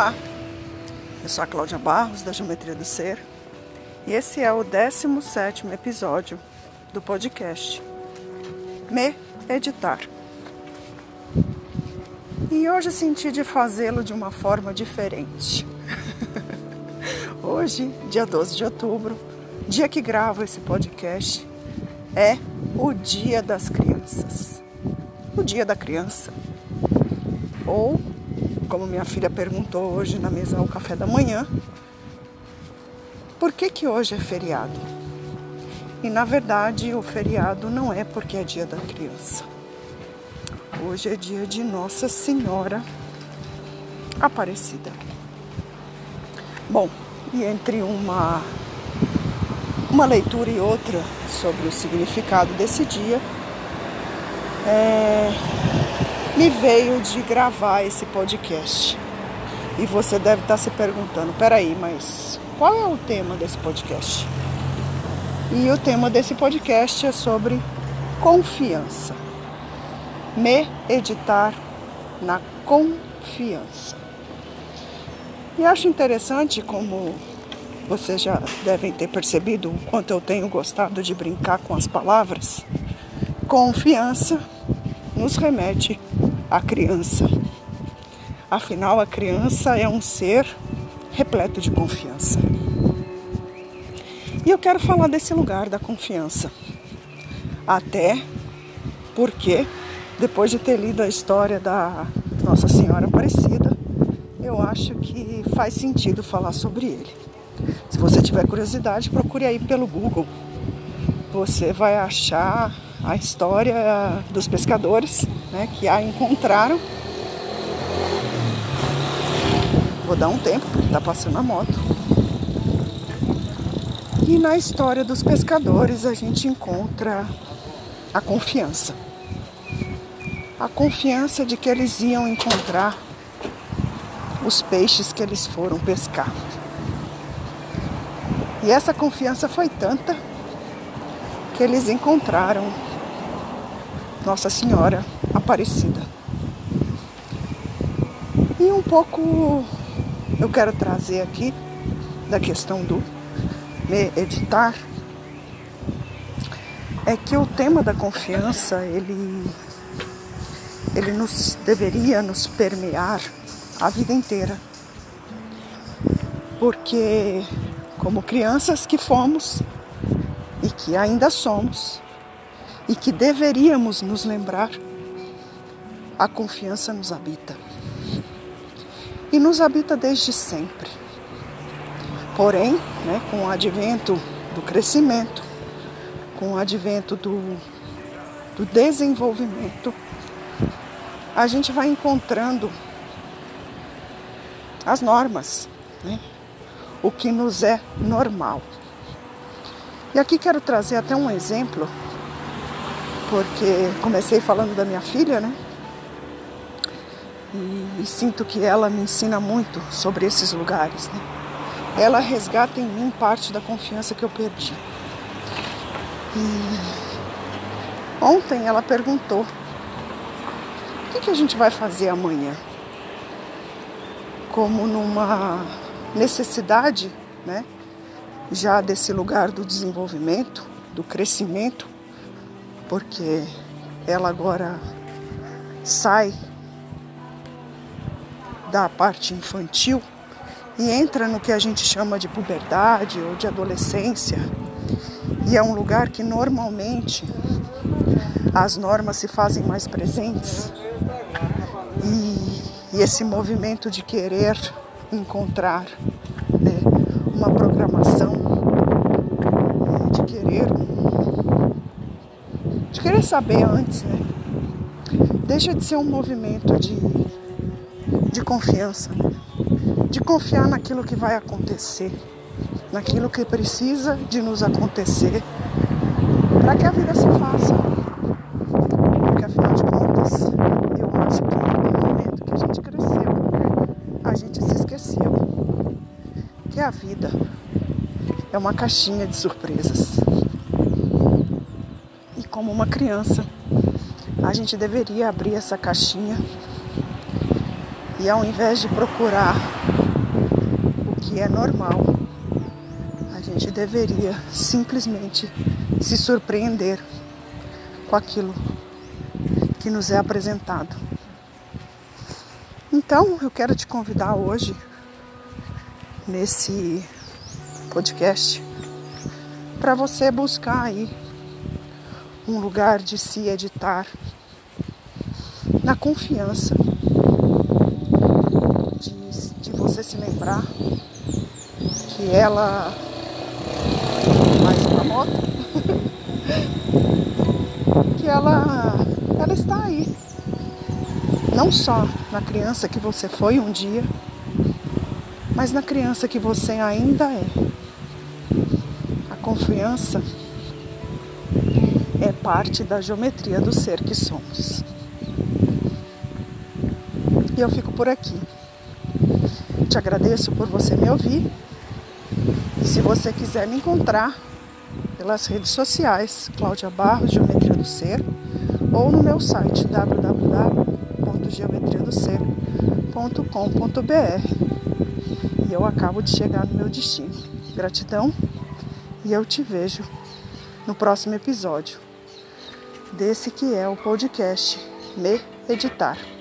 Olá, eu sou a Cláudia Barros da Geometria do Ser e esse é o 17 episódio do podcast Me Editar. E hoje senti de fazê-lo de uma forma diferente. hoje, dia 12 de outubro, dia que gravo esse podcast, é o Dia das Crianças. O Dia da Criança. Ou como minha filha perguntou hoje na mesa ao café da manhã, por que que hoje é feriado? E na verdade o feriado não é porque é dia da criança. Hoje é dia de Nossa Senhora Aparecida. Bom, e entre uma uma leitura e outra sobre o significado desse dia, é, me veio de gravar esse podcast. E você deve estar se perguntando: peraí, mas qual é o tema desse podcast? E o tema desse podcast é sobre confiança. Me editar na confiança. E acho interessante como vocês já devem ter percebido o quanto eu tenho gostado de brincar com as palavras. Confiança nos remete à criança. Afinal, a criança é um ser repleto de confiança. E eu quero falar desse lugar da confiança. Até porque, depois de ter lido a história da Nossa Senhora Aparecida, eu acho que faz sentido falar sobre ele. Se você tiver curiosidade, procure aí pelo Google. Você vai achar a história dos pescadores né, que a encontraram. Vou dar um tempo porque está passando a moto. E na história dos pescadores a gente encontra a confiança. A confiança de que eles iam encontrar os peixes que eles foram pescar. E essa confiança foi tanta que eles encontraram nossa Senhora Aparecida. E um pouco eu quero trazer aqui da questão do editar é que o tema da confiança ele ele nos deveria nos permear a vida inteira. Porque como crianças que fomos e que ainda somos, e que deveríamos nos lembrar, a confiança nos habita. E nos habita desde sempre. Porém, né, com o advento do crescimento, com o advento do, do desenvolvimento, a gente vai encontrando as normas, né? o que nos é normal. E aqui quero trazer até um exemplo porque comecei falando da minha filha, né? E, e, sinto que ela me ensina muito sobre esses lugares, né? Ela resgata em mim parte da confiança que eu perdi. E ontem ela perguntou: o que, que a gente vai fazer amanhã? Como numa necessidade, né? Já desse lugar do desenvolvimento, do crescimento, porque ela agora sai da parte infantil e entra no que a gente chama de puberdade ou de adolescência. E é um lugar que normalmente as normas se fazem mais presentes. E, e esse movimento de querer encontrar né, uma programação, de querer de querer saber antes, né? Deixa de ser um movimento de, de confiança, né? de confiar naquilo que vai acontecer, naquilo que precisa de nos acontecer para que a vida se faça. Porque afinal de contas, eu acho que no momento que a gente cresceu, a gente se esqueceu que a vida é uma caixinha de surpresas como uma criança, a gente deveria abrir essa caixinha e ao invés de procurar que é normal. A gente deveria simplesmente se surpreender com aquilo que nos é apresentado. Então, eu quero te convidar hoje, nesse podcast, para você buscar aí um lugar de se editar. Na confiança de, de você se lembrar que ela mais uma moto que ela ela está aí. Não só na criança que você foi um dia mas na criança que você ainda é. A confiança é parte da geometria do ser que somos. E eu fico por aqui. Te agradeço por você me ouvir. E se você quiser me encontrar pelas redes sociais, Cláudia Barros, Geometria do Ser, ou no meu site www.geometriadoser.com.br. E eu acabo de chegar no meu destino. Gratidão e eu te vejo no próximo episódio desse que é o podcast Me Editar.